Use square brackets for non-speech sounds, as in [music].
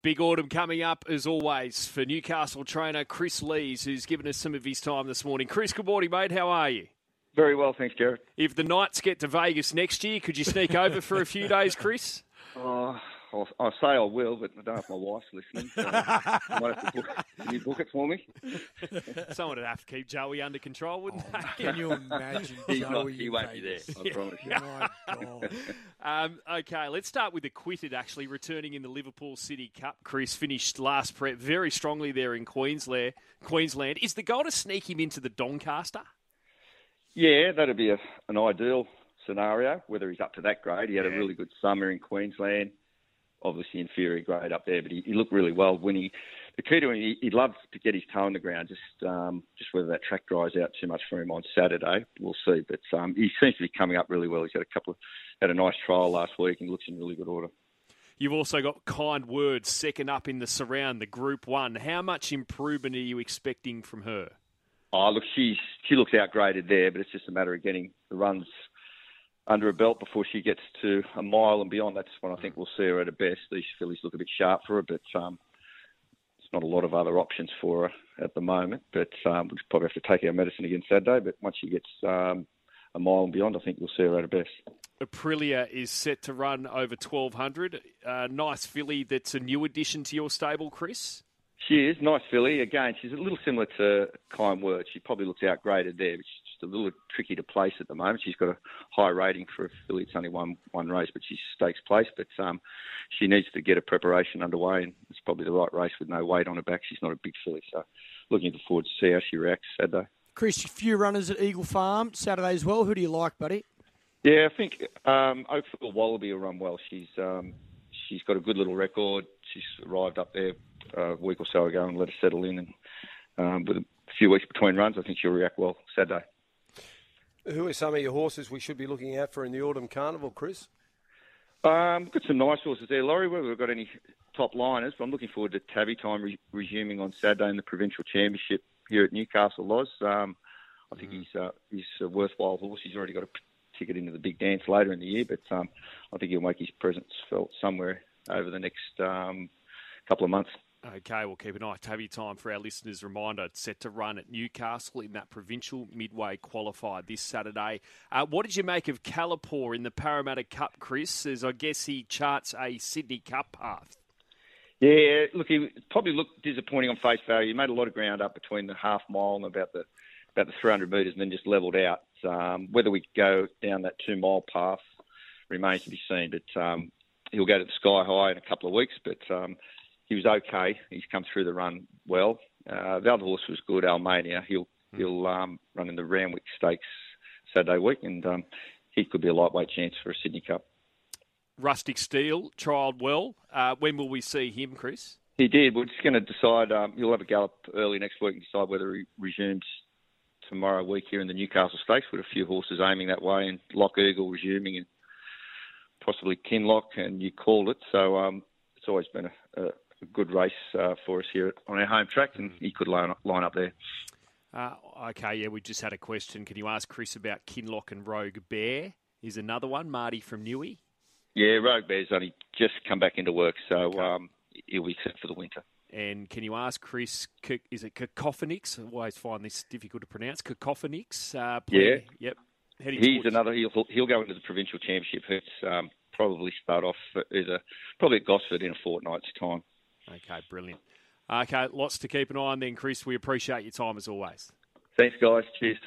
Big autumn coming up as always for Newcastle trainer Kris Lees, who's given us some of his time this morning. Kris, good morning, mate. How are you? Very well, thanks, Jared. If the Knights get to Vegas next year, could you sneak over for a few days, Kris? [laughs] Oh, I'll, I'll, say I will, but I don't know if my wife's listening. So I might have to book, can you book it for me? [laughs] Someone would have to keep Joey under control, wouldn't Oh, they? can you imagine [laughs] He's Joey not, he won't be there, Vegas? I promise you. My God. Um, okay, let's start with the quitted actually returning in the Liverpool City Cup. Kris finished last prep very strongly there in Queensland. Queensland is the goal to sneak him into the Doncaster. Yeah, that'd be a, an ideal scenario, whether he's up to that grade. He had a really good summer in Queensland, obviously inferior grade up there, but he, he looked really well when he. The key to him, he, he'd love to get his toe on the ground. Just, um, just whether that track dries out too much for him on Saturday, we'll see. But um, he seems to be coming up really well. He's had a couple of, had a nice trial last week, and looks in really good order. You've also got kind words second up in the surround, the Group One. How much improvement are you expecting from her? Oh, look, she's she looks outgraded there, but it's just a matter of getting the runs under her belt before she gets to a mile and beyond. That's when I think we'll see her at her best. These fillies look a bit sharp for her, but um, there's not a lot of other options for her at the moment. But um, we'll probably have to take our medicine again Saturday. But once she gets um, a mile and beyond, I think we'll see her at her best. Aprilia is set to run over 1200. Uh, nice filly that's a new addition to your stable, Kris. She is nice filly. Again, she's a little similar to Kind Word. She probably looks outgraded there, but a little tricky to place at the moment. She's got a high rating for a filly. It's only one one race, but she's stakes place. But um, she needs to get a preparation underway, and it's probably the right race with no weight on her back. She's not a big filly, so looking forward to see how she reacts Saturday. Kris, a few runners at Eagle Farm Saturday as well. Who do you like, buddy? Yeah, I think um, Oakville Wallaby will run well. She's um, she's got a good little record. She's arrived up there uh, a week or so ago and let her settle in, and um, with a few weeks between runs, I think she'll react well Saturday. Who are some of your horses we should be looking out for in the autumn carnival, Kris? Um, got some nice horses there, Laurie. Whether we've got any top liners, but I'm looking forward to Tabby time re- resuming on Saturday in the provincial championship here at Newcastle Loz. Um, I think he's uh, he's a worthwhile horse. He's already got a ticket into the big dance later in the year, but um, I think he'll make his presence felt somewhere over the next um, couple of months. Okay, we'll keep an eye. Tabby time for our listeners. Reminder: it's set to run at Newcastle in that provincial midway qualified this Saturday. Uh, what did you make of Kalapour in the Parramatta Cup, Kris? As I guess he charts a Sydney Cup path. Yeah, look, he probably looked disappointing on face value. He made a lot of ground up between the half mile and about the about the 300 metres, and then just levelled out. Um, whether we go down that two mile path remains to be seen. But um, he'll go to the sky high in a couple of weeks. But um, he was okay. He's come through the run well. Uh, the other horse was good, Almania. He'll he'll um, run in the Randwick Stakes Saturday week, and um, he could be a lightweight chance for a Sydney Cup. Rustic Steel trialled well. Uh, when will we see him, Kris? He did. We're just going to decide. Um, he'll have a gallop early next week and decide whether he resumes tomorrow week here in the Newcastle Stakes with a few horses aiming that way, and Lock Eagle resuming, and possibly Kinlock, and you called it. So um, it's always been a, a, a good race uh, for us here on our home track, and he could line up, line up there. Uh, okay, yeah, we just had a question. Can you ask Kris about Kinlock and Rogue Bear? Is another one, Marty from Newey. Yeah, Rogue Bear's only just come back into work, so um, he'll be set for the winter. And can you ask Kris, is it Cacophonix? I always find this difficult to pronounce. Cacophonix? Uh, Yeah. Yep. Heading He's another. He'll he'll go into the provincial championship. He's um, probably start off either probably at Gosford in a fortnight's time. Okay, brilliant. Okay, lots to keep an eye on then, Kris. We appreciate your time as always. Thanks, guys. Cheers.